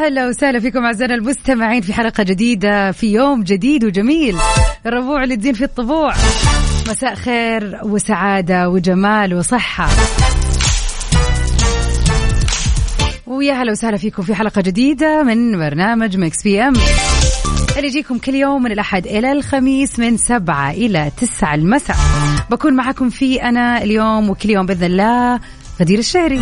هلا وسهلا فيكم أعزائنا المستمعين في حلقة جديدة في يوم جديد وجميل. الربوع اللي تزين فيه الطبوع. مساء خير وسعادة وجمال وصحة. ويا هلا وسهلا فيكم في حلقة جديدة من برنامج Mix PM. اللي يجيكم كل يوم من الأحد إلى الخميس من سبعة إلى تسعة المساء. بكون معكم فيه أنا اليوم وكل يوم بإذن الله غدير الشهري.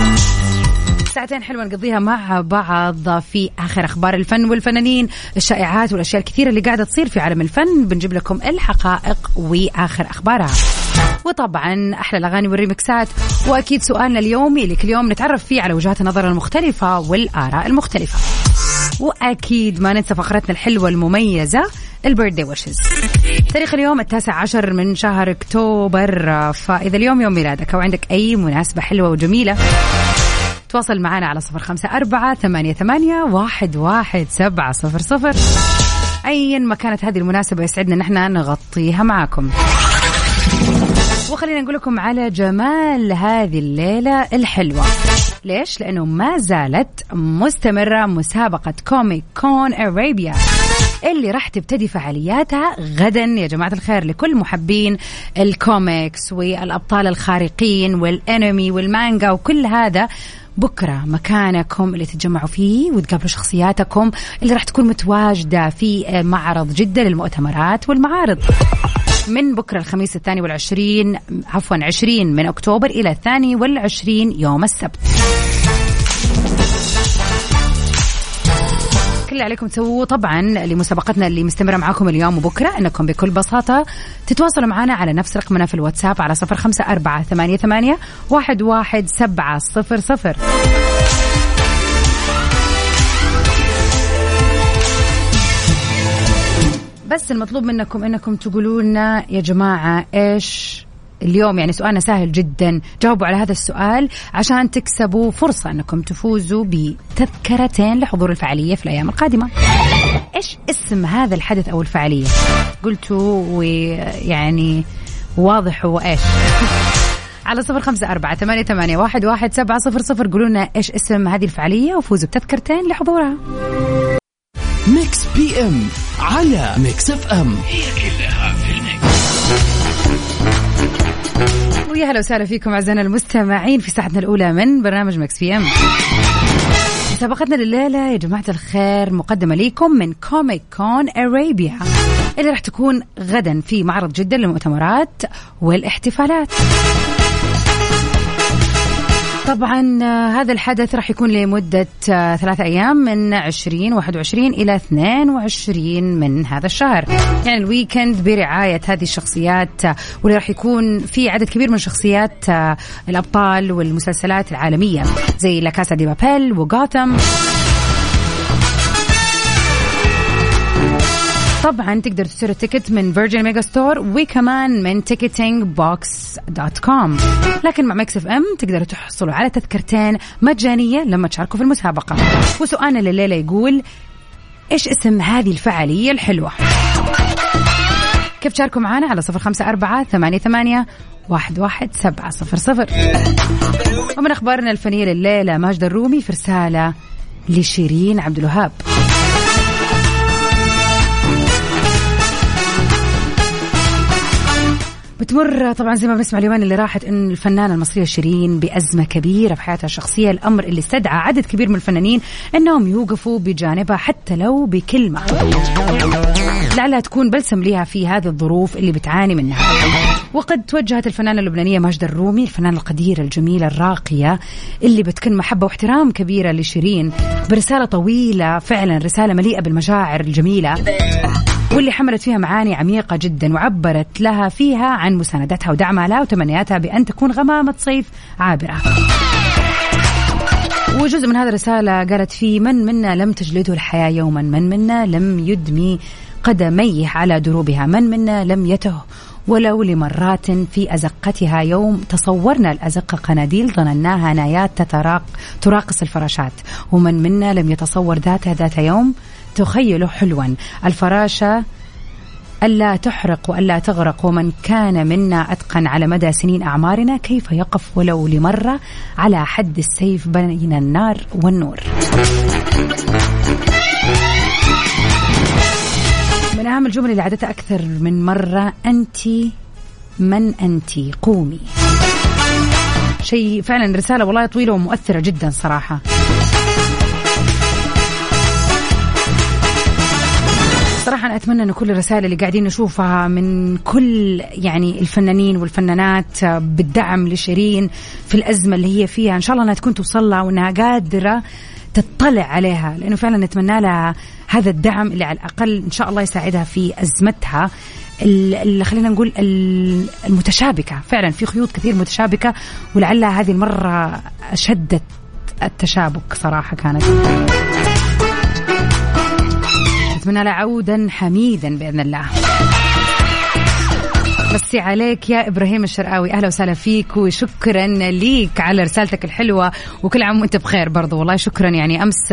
ساعتين حلوة نقضيها مع بعض في آخر أخبار الفن والفنانين. الشائعات والأشياء الكثيرة اللي قاعدة تصير في عالم الفن. بنجيب لكم الحقائق وآخر أخبارها. وطبعا أحلى الأغاني والريمكسات. وأكيد سؤالنا اليومي اللي كل يوم نتعرف فيه على وجهات النظر المختلفة والآراء المختلفة. وأكيد ما ننسى فقرتنا الحلوة المميزة البيرثدي ويشز تاريخ اليوم التاسع عشر من شهر أكتوبر. فإذا اليوم يوم ميلادك أو عندك أي مناسبة حلوة وجميلة تواصل معنا على صفر خمسة أربعة ثمانية, ثمانية واحد, واحد سبعة صفر صفر. أيا ما كانت هذه المناسبة يسعدنا نحن نغطيها معكم. وخلينا نقول لكم على جمال هذه الليلة الحلوة. ليش؟ لأنه ما زالت مستمرة مسابقة Comic Con Arabia. اللي راح تبتدي فعالياتها غدا. يا جماعة الخير لكل محبين الكوميكس والأبطال الخارقين والأنمي والمانجا وكل هذا بكرة مكانكم اللي تتجمعوا فيه وتقابلوا شخصياتكم اللي راح تكون متواجدة في معرض جدة للمؤتمرات والمعارض. من بكرة الخميس الثاني والعشرين عفوا عشرين من أكتوبر إلى الثاني والعشرين يوم السبت. كل اللي عليكم. تسووه طبعا لمسابقتنا اللي مستمرة معاكم اليوم وبكرة إنكم بكل بساطة تتواصلوا معنا على نفس رقمنا في الواتساب على صفر خمسة أربعة ثمانية, ثمانية واحد, واحد سبعة صفر صفر. بس المطلوب منكم إنكم تقولوا لنا يا جماعة إيش اليوم يعني سؤالنا سهل جدا. جاوبوا على هذا السؤال عشان تكسبوا فرصة أنكم تفوزوا بتذكرتين لحضور الفعالية في الأيام القادمة. إيش اسم هذا الحدث أو الفعالية؟ قلتوا ويعني واضح هو إيش. على صفر خمسة أربعة ثمانية, ثمانية واحد, واحد سبعة صفر صفر. قولوا لنا إيش اسم هذه الفعالية وفوزوا بتذكرتين لحضورها. Mix PM على Mix FM هي كلها في ال mix. ويا هلا وسهلا فيكم أعزائنا المستمعين في ساعتنا الأولى من برنامج Mix PM. مسابقتنا لليلة يا جماعة الخير مقدمة لكم من Comic Con Arabia اللي راح تكون غدا في معرض جدة للمؤتمرات والاحتفالات. طبعا آه، هذا الحدث راح يكون لمدة آه، ثلاثة أيام من 20 21 إلى 22 من هذا الشهر. يعني الويكند برعاية هذه الشخصيات آه، واللي راح يكون في عدد كبير من شخصيات الأبطال والمسلسلات العالمية زي لا كاسا دي بابيل وغاثم طبعا تقدر تشتري ال ticket من Virgin Megastore وكمان من Ticketing Box dot com لكن مع Mix FM تقدروا تحصلوا على تذكرتين مجانية لما تشاركوا في المسابقة. وسؤالنا لليلة يقول إيش اسم هذه الفعالية الحلوة؟ كيف تشاركوا معنا على صفر خمسة أربعة ثمانية, ثمانية واحد, واحد سبعة صفر صفر. ومن أخبارنا الفنية لليلة ماجدة الرومي في رسالة لشيرين عبد الوهاب. بتمر طبعا زي ما بنسمع اليومين اللي راحت إن الفنانة المصرية شيرين بأزمة كبيرة في حياتها الشخصية. الأمر اللي استدعى عدد كبير من الفنانين إنهم يوقفوا بجانبها حتى لو بكلمة. لعلها تكون بلسم لها في هذه الظروف اللي بتعاني منها. وقد توجهت الفنانة اللبنانية ماجدة الرومي الفنانة القديرة الجميلة الراقية اللي بتكن محبة واحترام كبيرة لشيرين برسالة طويلة فعلا رسالة مليئة بالمشاعر الجميلة واللي حملت فيها معاني عميقة جدا وعبرت لها فيها عن مساندتها ودعمها لها وتمنياتها بأن تكون غمامة صيف عابرة. وجزء من هذه الرسالة قالت فيه من منا لم تجلده الحياة يوما من منا لم يدمي قدميه على دروبها من منا لم يته ولو لمرات في أزقتها يوم تصورنا الأزقة قناديل ظنناها نايات تتراق تراقص الفراشات. ومن منا لم يتصور ذاتها ذات يوم تخيله حلوا. الفراشة ألا تحرق وألا تغرق ومن كان منا أتقن على مدى سنين أعمارنا كيف يقف ولو لمرة على حد السيف بين النار والنور؟ أهم الجمل اللي عدتها أكثر من مرة. أنت من أنت؟ قومي. شيء فعلا رسالة والله طويلة ومؤثرة جدا صراحة. صراحة أنا أتمنى أن كل الرسائل اللي قاعدين نشوفها من كل يعني الفنانين والفنانات بالدعم لشيرين في الأزمة اللي هي فيها. إن شاء الله أنها تكون توصل لها وأنها قادرة تطلع عليها لأنه فعلا نتمنى لها هذا الدعم اللي على الأقل إن شاء الله يساعدها في أزمتها اللي خلينا نقول المتشابكة. فعلا في خيوط كثير متشابكة ولعل هذه المرة أشدت التشابك صراحة كانت. نتمنى له عودا حميدا بإذن الله. مسي عليك يا إبراهيم الشرقاوي. أهلا وسهلا فيك وشكرا ليك على رسالتك الحلوة وكل عام وأنت بخير برضو. والله شكرا يعني أمس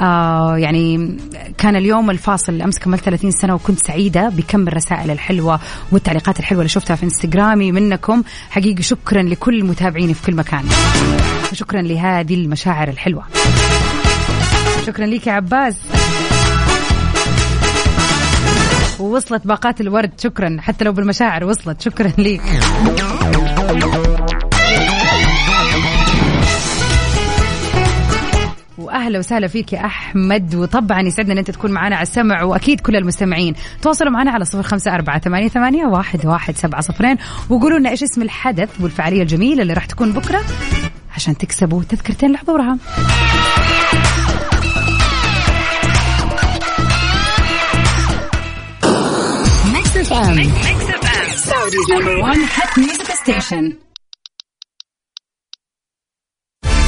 آه يعني كان اليوم الفاصل أمس كملت 30 سنة وكنت سعيدة بكم الرسائل الحلوة والتعليقات الحلوة اللي شفتها في انستغرامي منكم. حقيقي شكرا لكل متابعيني في كل مكان. شكرا لهذه المشاعر الحلوة. شكرا ليك يا عباس. ووصلت باقات الورد شكرا. حتى لو بالمشاعر وصلت شكرا ليك. واهلا وسهلا فيك يا أحمد. وطبعا يسعدنا إن أنت تكون معنا على السمع وأكيد كل المستمعين. تواصلوا معنا على صفر خمسة أربعة ثمانية, ثمانية واحد, واحد سبعة صفرين. وقولوا لنا إيش اسم الحدث والفعالية الجميلة اللي راح تكون بكرة عشان تكسبوا تذكرتين لحضورها. ام Saudi's number one hit music station.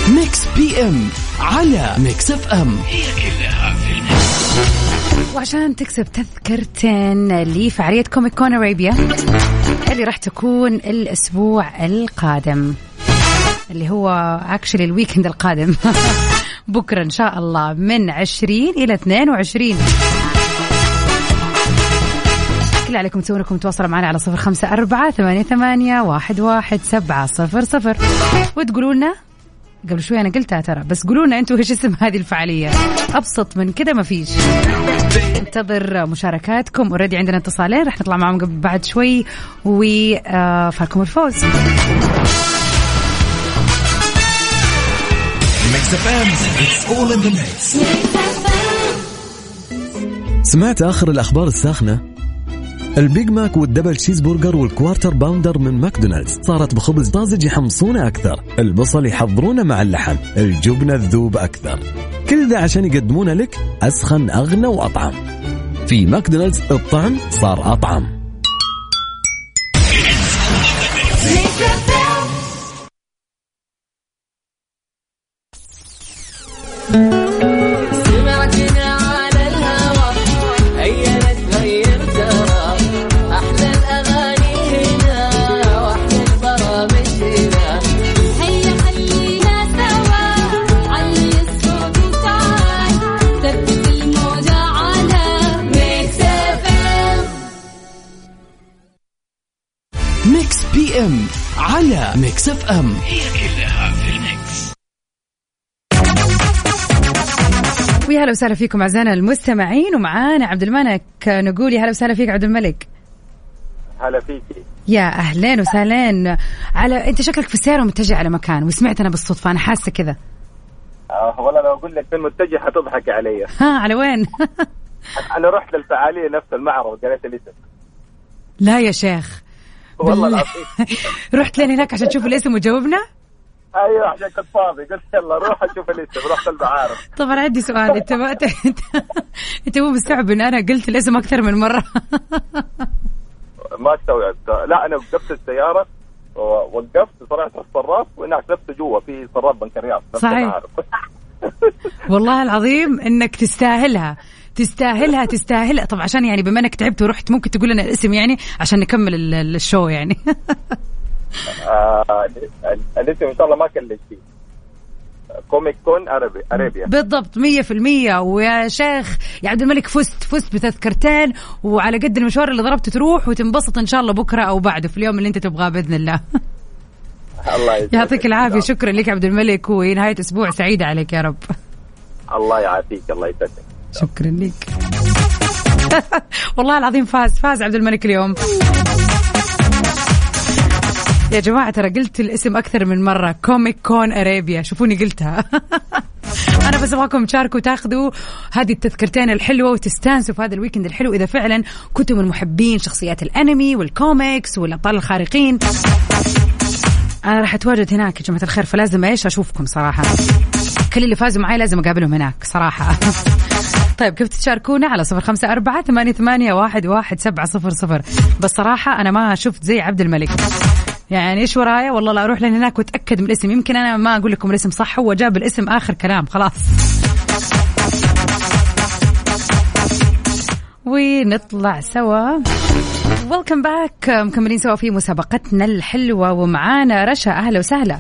Mix PM على Mix FM هي كلها في وعشان تكسب تذكرتين لفعالية Comic Con Arabia اللي راح تكون الأسبوع القادم. اللي هو actually ال weekend القادم. بكرة إن شاء الله من 20 إلى 22 اللي عليكم تسوون انكم تواصلوا معنا على صفر خمسة أربعة ثمانية, ثمانية واحد, واحد سبعة صفر صفر. وتقولوا لنا قبل شوي أنا قلتها ترى بس قولوا لنا أنتم إيش اسم هذه الفعالية. أبسط من كذا ما فيش. انتظر مشاركاتكم. already عندنا اتصالين راح نطلع معهم قبل بعد شوي. وفالكم الفوز. سمعت آخر الأخبار الساخنة؟ ال Big Mac وال Double Cheeseburger وال Quarter Pounder من ماكدونالدز صارت بخبز طازج يحمصونه أكثر. البصل يحضرونه مع اللحم. الجبنة تذوب أكثر. كل ذا عشان يقدمونه لك أسخن أغنى وأطعم. في ماكدونالدز الطعم صار أطعم. هلا وسهلا فيكم أعزائنا المستمعين ومعانا عبد الملك نقول يا هلا وسهلا فيك عبد الملك. هلا فيكي يا أهلين وسهلين. على أنت شكلك في السيارة ومتجه على مكان وسمعت أنا بالصدفة أنا حاسة كذا. آه والله لو أقول لك فين متجه حتضحك علي. ها على وين؟ أنا رحت للفعالية نفس المعرض قريت الاسم لا يا شيخ. والله. العظيم. رحت لين هناك عشان تشوف الاسم وجاوبنا أيوه عشان كنت فاضي. قلت يلا روح أشوف الاسم رحت المعارف طبعا عندي سؤال. أنت ما انت مو مستوعب إن أنا قلت الاسم أكثر من مرة. ما استوعبت. لا أنا وقفت السيارة ووقفت طلعت الصراف وهناك نفسه جوا. في صراف بنك الرياض. صحيح. والله العظيم إنك تستاهلها. تستاهلها تستاهلها. طبعا عشان يعني بما إنك تعبت ورحت ممكن تقول لنا الاسم يعني عشان نكمل ال- ال- الشو يعني. آه، الاسم ان شاء الله ما كلت فيه Comic Con عربي Arabia بالضبط مية في المية ويا شيخ يا عبد الملك فزت فزت بتذكرتين وعلى قد المشوار اللي ضربته تروح وتنبسط ان شاء الله بكره أو بعده في اليوم اللي انت تبغاه باذن الله الله يعطيك العافيه شكرا لك عبد الملك ونهايه أسبوع سعيده عليك يا رب الله يعافيك الله يسلمك شكرا لك والله العظيم فاز فاز عبد الملك اليوم يا جماعة ترى قلت الاسم أكثر من مرة. Comic Con Arabia شوفوني قلتها. أنا بس أبغاكم تشاركوا تاخذوا هذه التذكرتين الحلوة وتستانسوا في هذا ال weekend الحلو. إذا فعلا كنتم من محبين شخصيات الأنمي والكوميكس والأبطال الخارقين. أنا راح أتواجد هناك يا جماعة الخير فلازم إيش أشوفكم صراحة. كل اللي فازوا معي لازم أقابلهم هناك صراحة. طيب كيف تشاركونا؟ على صفر خمسة أربعة ثمانية, ثمانية واحد, واحد سبعة صفر صفر. بس صراحة أنا ما شفت زي عبد الملك. يعني إيش ورايا؟ والله لا أروح لين هناك وأتأكد من الاسم. يمكن أنا ما أقول لكم الاسم صح هو جاب الاسم آخر كلام خلاص. ونطلع سوا. ويلكم باك مكملين سوا في مسابقتنا الحلوة ومعانا رشا. أهلا وسهلا.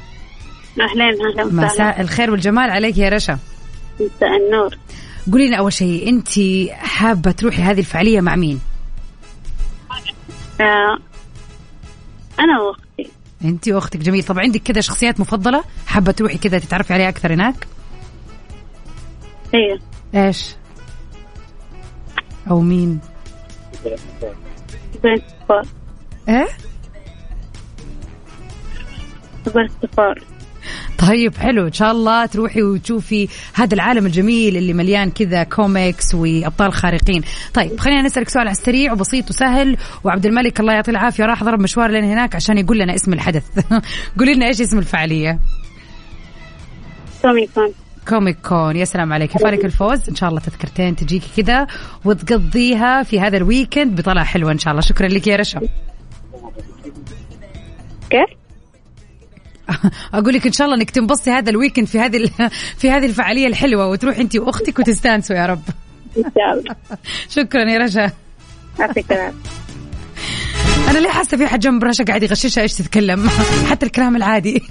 اهلين أهلا وسهلا. مساء الخير والجمال عليك يا رشا. مساء النور. قولي لنا أول شيء انت حابة تروحي هذه الفعالية مع مين؟ آه أنا وأختي. انت وأختك جميل. طب عندك كذا شخصيات مفضلة حابة تروحي كذا تتعرفي عليها أكثر هناك؟ هي. إيش؟ أو مين؟ بنت صفار إيه؟ بنت صفار طيب حلو. إن شاء الله تروحي وتشوفي هذا العالم الجميل اللي مليان كذا كوميكس وأبطال خارقين. طيب خلينا نسالك سؤال على السريع وبسيط وسهل. وعبد الملك الله يعطيه العافية راح ضرب مشوار لين هناك عشان يقول لنا اسم الحدث. قولي لنا إيش اسم الفعالية. تومي كون. Comic Con. يا سلام عليك. وفالك الفوز. إن شاء الله تذكرتين تجيكي كذا وتقضيها في هذا ال weekend بطلعة حلوة إن شاء الله. شكرا لك يا رشا. كيف؟ أقول لك إن شاء الله إنك تنبسطي هذا ال weekend في هذه في هذه الفعالية الحلوة وتروحي انت وأختك وتستانسوا يا رب. إن شاء الله. شكرا يا العافية. أنا ليه حاسة في حد جنب رشا قاعد يغششها إيش تتكلم. حتى الكلام العادي.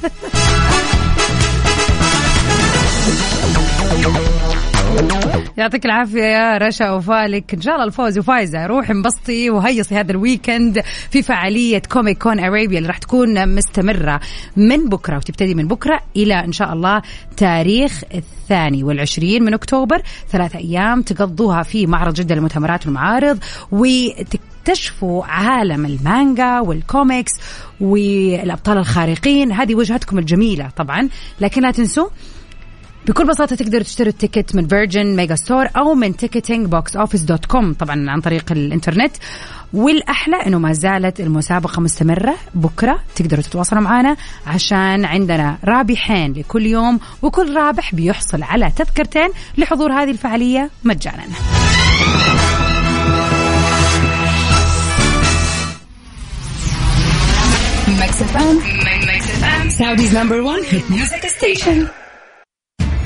يعطيك العافية يا رشا وفالك. إن شاء الله الفوز وفايزة. روحي انبسطي وهيصي هذا ال weekend في فعالية Comic Con Arabia اللي راح تكون مستمرة من بكرة وتبتدي من بكرة إلى إن شاء الله تاريخ الثاني والعشرين من أكتوبر. ثلاثة أيام تقضوها في معرض جدة للمؤتمرات والمعارض وتكتشفوا عالم المانجا والكوميكس والأبطال الخارقين. هذه وجهتكم الجميلة طبعا. لكن لا تنسوا بكل بساطة تقدروا تشتروا ال ticket من Virgin Megastore أو من Ticketing Box Office dot com طبعا عن طريق الإنترنت. والأحلى أنه ما زالت المسابقة مستمرة. بكرة تقدروا تتواصلوا معنا عشان عندنا رابحين لكل يوم وكل رابح بيحصل على تذكرتين لحضور هذه الفعالية مجانا. Saudi's number one hit music station.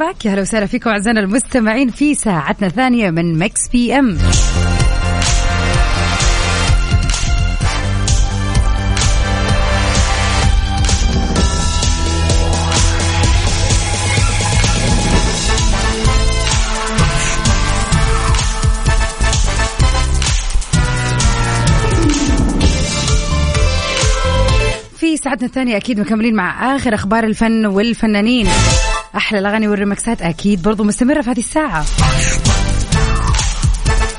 back يا هلا وسهلا فيكم أعزائنا المستمعين في ساعتنا الثانية من Mix PM. في ساعتنا الثانية أكيد مكملين مع آخر أخبار الفن والفنانين. أحلى الأغاني وال remixات أكيد برضو مستمرة في هذه الساعة.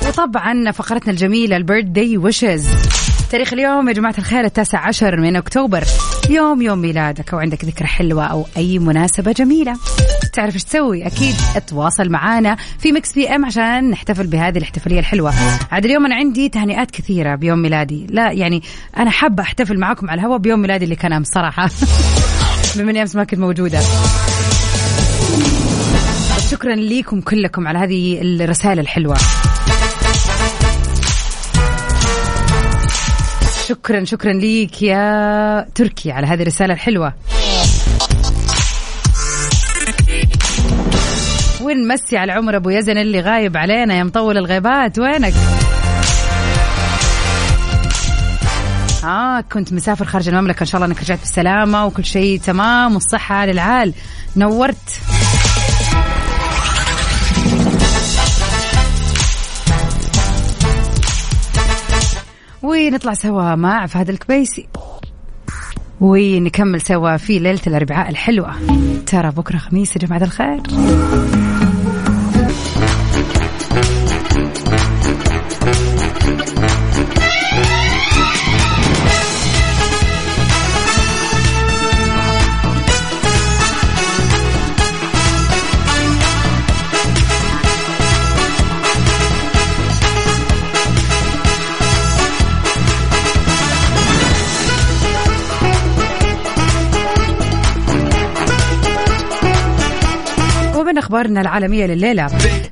وطبعا فقرتنا الجميلة ال birthday wishes. تاريخ اليوم يا جماعة الخير التاسع عشر من أكتوبر. يوم يوم ميلادك أو عندك ذكرى حلوة أو أي مناسبة جميلة. تعرف إيش تسوي؟ أكيد اتواصل معانا في مكس اف إم عشان نحتفل بهذه الاحتفالية الحلوة. عاد اليوم أنا عندي تهنئات كثيرة بيوم ميلادي. لا يعني أنا حابة أحتفل معاكم على الهواء بيوم ميلادي اللي كان أمس صراحة. بما اني أمس ما كنت موجودة. شكرا لكم كلكم على هذه الرسائل الحلوة. شكرا شكرا ليك يا تركي على هذه الرسالة الحلوة. ونمسي على عمر أبو يزن اللي غايب علينا يا مطول الغيبات؟ وينك؟ آه كنت مسافر خارج المملكة. إن شاء الله أنك رجعت بالسلامة وكل شيء تمام والصحة للعال. نورت. ونطلع سوا مع فهد الكبيسي. ونكمل سوا في ليلة الأربعاء الحلوة. ترى بكرة خميس يا جماعة الخير. ومن أخبارنا العالمية لليلة.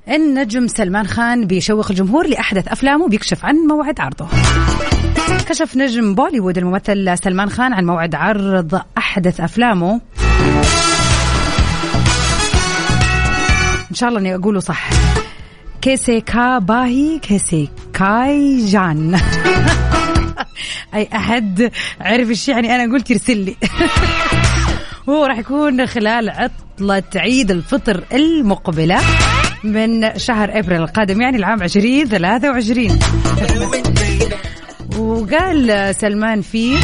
النجم سلمان خان بيشوق الجمهور لأحدث أفلامه بيكشف عن موعد عرضه. كشف نجم بوليوود الممثل سلمان خان عن موعد عرض أحدث أفلامه. إن شاء الله إني أقوله صح. كيسي كا باهي كيسي كاي جان أي أحد عرف إيش يعني أنا قلت يرسل لي. وهو راح يكون خلال عطلة عيد الفطر المقبلة من شهر إبريل القادم يعني العام 2023 وقال سلمان فيه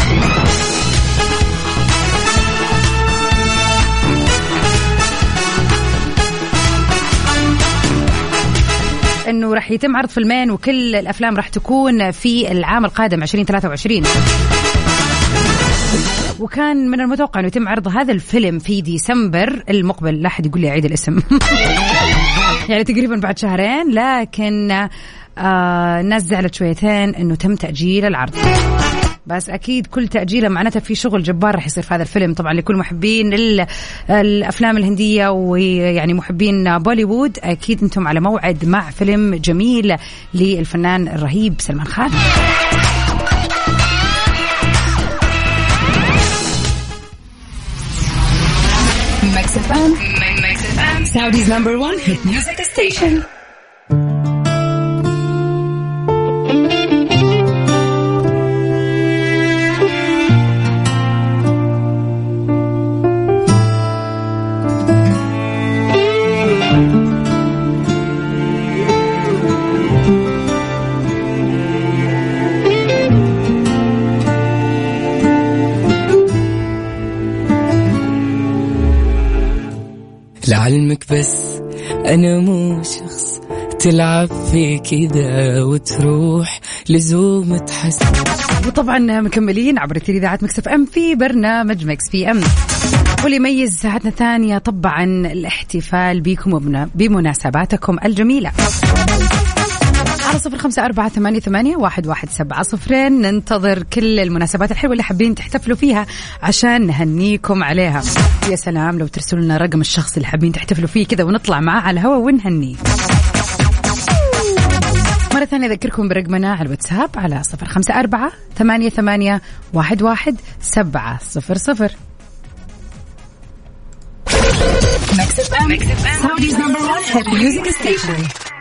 إنه راح يتم عرض فيلمين وكل الأفلام راح تكون في العام القادم 2023 وكان من المتوقع إنه يتم عرض هذا الفيلم في ديسمبر المقبل. لا أحد يقول لي اعيد الاسم. يعني تقريبا بعد شهرين لكن آه الناس زعلت شويتين إنه تم تأجيل العرض. بس أكيد كل تأجيلة معناتها في شغل جبار راح يصير في هذا الفيلم. طبعا لكل محبين ال- الأفلام الهندية ويعني محبين بوليوود أكيد أنتم على موعد مع فيلم جميل للفنان الرهيب سلمان خان. Mix FM. Mix FM. Saudi's number one hit music station. لعلمك بس أنا مو شخص تلعب فيه كذا وتروح لزوم تحس. وطبعا مكملين عبر إذاعة مكس اف أم في برنامج مكس اف أم. واللي يميز ساعتنا الثانية طبعا الاحتفال بكم وبنا- بمناسباتكم الجميلة. على صفر خمسة أربعة ثمانية, ثمانية واحد, واحد سبعة صفرين ننتظر كل المناسبات الحلوة اللي حابين تحتفلوا فيها عشان نهنيكم عليها يا سلام لو ترسلوا لنا رقم الشخص اللي حابين تحتفلوا فيه كذا ونطلع معاه على الهواء ونهنيه مرة ثانية أذكركم برقمنا على الواتساب على صفر خمسة أربعة ثمانية, ثمانية واحد, واحد سبعة صفر صفر Mix FM. Saudi's number one hit music station.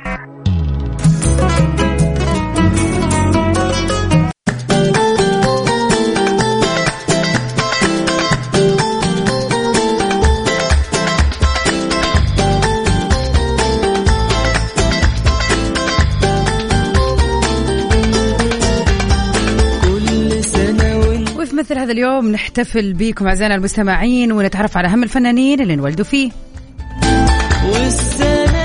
هذا اليوم نحتفل بكم أعزائنا المستمعين ونتعرف على أهم الفنانين اللي انولدوا فيه. والسنة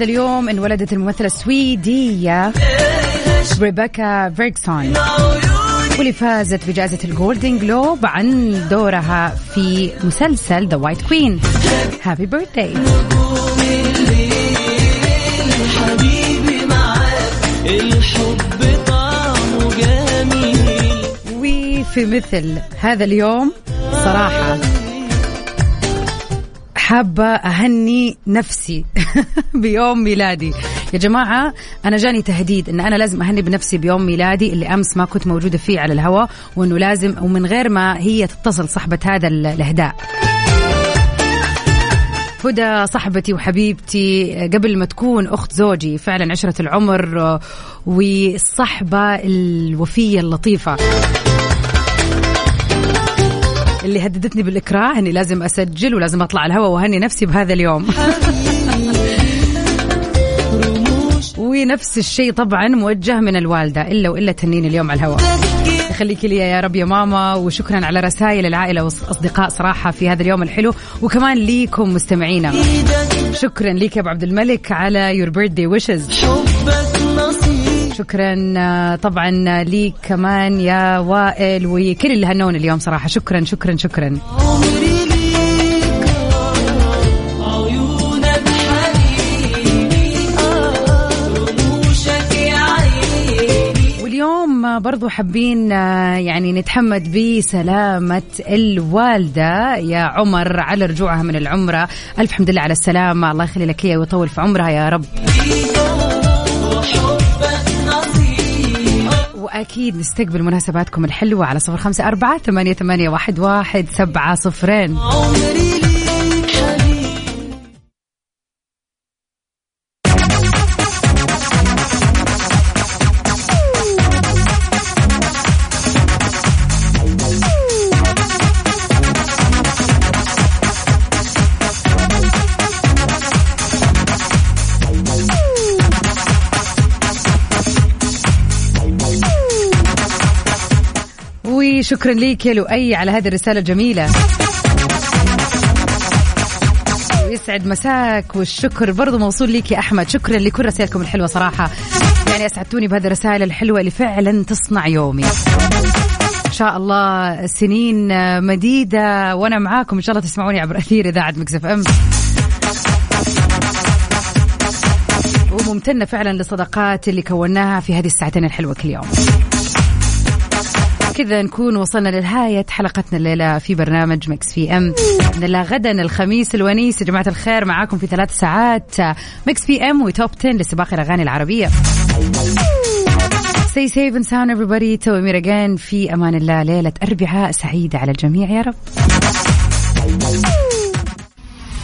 هذا اليوم انولدت الممثلة السويدية ريبيكا فيرغسون واللي فازت بجائزة الجولدن جلوب عن دورها في مسلسل ذا وايت كوين happy birthday وفي مثل هذا اليوم صراحة حابة أهني نفسي بيوم ميلادي. يا جماعة أنا جاني تهديد أن أنا لازم أهني بنفسي بيوم ميلادي اللي أمس ما كنت موجودة فيه على الهواء وأنه لازم ومن غير ما هي تتصل صاحبة هذا ال- الإهداء. هدى صاحبتي وحبيبتي قبل ما تكون أخت زوجي فعلا عشرة العمر والصحبة الوفية اللطيفة. اللي هددتني بالإكراه أني لازم أسجل ولازم على الهواء وأهني نفسي بهذا اليوم. ونفس الشيء طبعا موجه من الوالدة إلا وإلا تهنيني اليوم على الهواء يخليك لي يا رب يا ماما وشكرا على رسائل العائلة والأصدقاء صراحة في هذا اليوم الحلو وكمان ليكم مستمعينا. شكرا ليك يا أبو عبد الملك على يور بيرثدي ويشز شكرا آه، طبعا ليك كمان يا وائل وكل اللي هنون اليوم صراحة. شكرا شكرا شكرا. عيني. واليوم برضو حابين آه، يعني نتحمد بسلامة الوالدة يا عمر على رجوعها من العمرة. ألف حمد لله على السلامة. الله يخلي لك إياها ويطول في عمرها يا رب. وأكيد نستقبل مناسباتكم الحلوة على صفر خمسة أربعة ثمانية, ثمانية واحد, واحد سبعة صفرين. وشكرا ليك يا لؤي على هذه الرسالة الجميلة. يسعد مساك والشكر برضو موصول ليك يا أحمد. شكرا لكل رسائلكم الحلوة صراحة. يعني أسعدتوني بهذه الرسائل الحلوة اللي فعلا تصنع يومي. إن شاء الله سنين مديدة وأنا معاكم. إن شاء الله تسمعوني عبر أثير إذاعة مكسف أم. وممتنة فعلا للصداقات اللي كوناها في هذه الساعتين الحلوة كل يوم. كذا نكون وصلنا لنهاية حلقتنا الليلة في برنامج مكس اف إم. بإذن الله غدا الخميس الونيس يا جماعة الخير معاكم في ثلاث ساعات. مكس اف إم و top 10 لسباق الأغاني العربية. Stay safe and sound everybody. تو أمير again. في أمان الله. ليلة أربعاء سعيدة على الجميع يا رب.